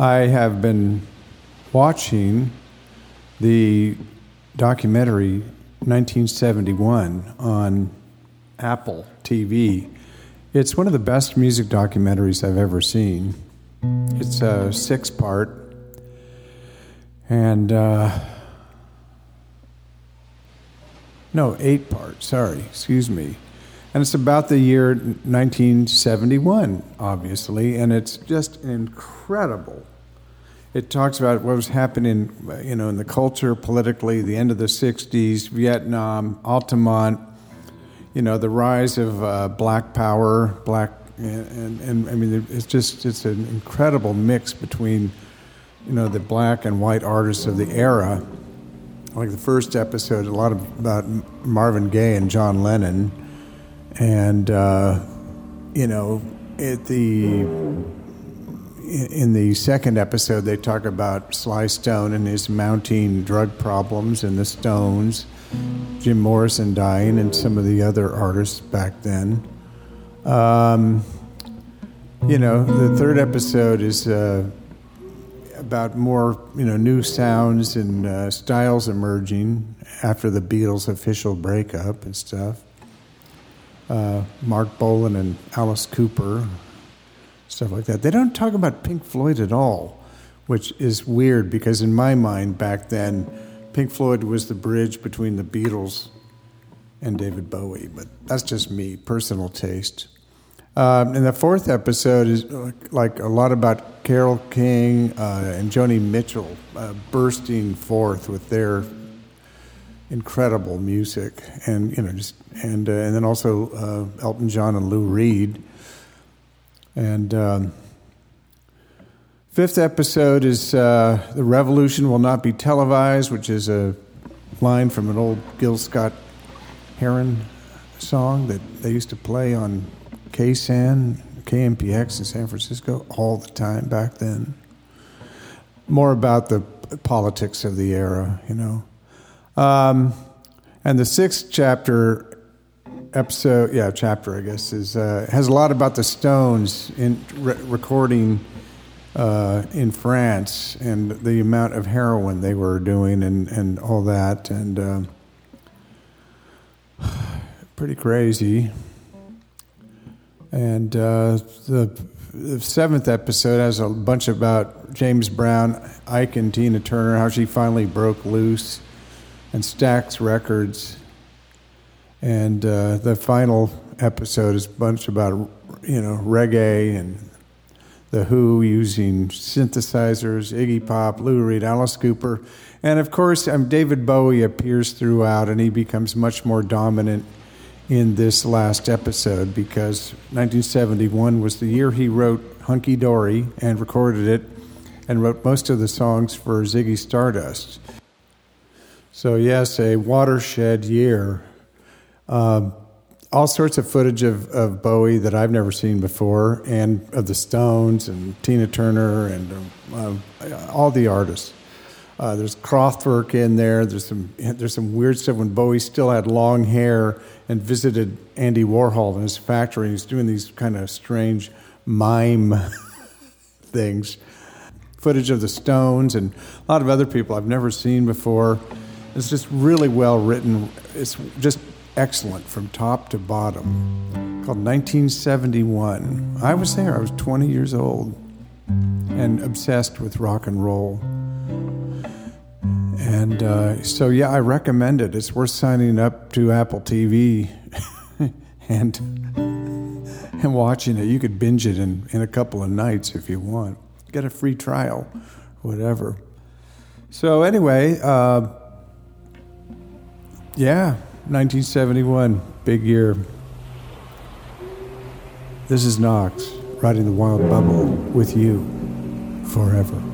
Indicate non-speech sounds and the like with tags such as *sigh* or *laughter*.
I have been watching the documentary 1971 on Apple TV. It's one of the best music documentaries I've ever seen. It's a six part, and uh, no, eight part, sorry, excuse me. And it's about the year 1971, obviously, and it's just incredible. It talks about what was happening, you know, in the culture, politically, the end of the 60s, Vietnam, Altamont, you know, the rise of uh, black power, black, and, and, and I mean, it's just, it's an incredible mix between, you know, the black and white artists of the era. Like the first episode, a lot of, about Marvin Gaye and John Lennon and uh, you know, at the in the second episode, they talk about Sly Stone and his mounting drug problems and the Stones, Jim Morrison dying, and some of the other artists back then. Um, you know, the third episode is uh, about more, you know, new sounds and uh, styles emerging after the Beatles' official breakup and stuff uh, Marc Bolan and Alice Cooper, stuff like that. They don't talk about Pink Floyd at all, which is weird because in my mind back then, Pink Floyd was the bridge between the Beatles and David Bowie, but that's just me, personal taste. Um, and the fourth episode is like a lot about Carole King uh, and Joni Mitchell uh, bursting forth with their incredible music, and you know, just and uh, and then also uh, Elton John and Lou Reed. And um, fifth episode is uh, the revolution will not be televised, which is a line from an old Gil Scott Heron song that they used to play on KSAN, KMPX in San Francisco all the time back then. More about the politics of the era, you know. Um, and the sixth chapter, episode, yeah, chapter, I guess, is uh, has a lot about the Stones in re- recording uh, in France and the amount of heroin they were doing and, and all that. And uh, *sighs* pretty crazy. And uh, the, the seventh episode has a bunch about James Brown, Ike, and Tina Turner, how she finally broke loose and Stax Records. And uh, the final episode is a bunch about you know reggae and the Who using synthesizers, Iggy Pop, Lou Reed, Alice Cooper, and of course, um, David Bowie appears throughout, and he becomes much more dominant in this last episode because 1971 was the year he wrote Hunky Dory and recorded it, and wrote most of the songs for Ziggy Stardust. So, yes, a watershed year. Um, all sorts of footage of, of Bowie that I've never seen before, and of the Stones and Tina Turner and um, uh, all the artists. Uh, there's Kraftwerk in there. There's some there's some weird stuff when Bowie still had long hair and visited Andy Warhol in his factory. He's doing these kind of strange mime *laughs* things. Footage of the Stones and a lot of other people I've never seen before. It's just really well written. It's just excellent from top to bottom. Called 1971. I was there. I was 20 years old and obsessed with rock and roll. And uh, so, yeah, I recommend it. It's worth signing up to Apple TV *laughs* and and watching it. You could binge it in, in a couple of nights if you want. Get a free trial, whatever. So, anyway, uh, yeah, 1971, big year. This is Knox, riding the wild bubble with you forever.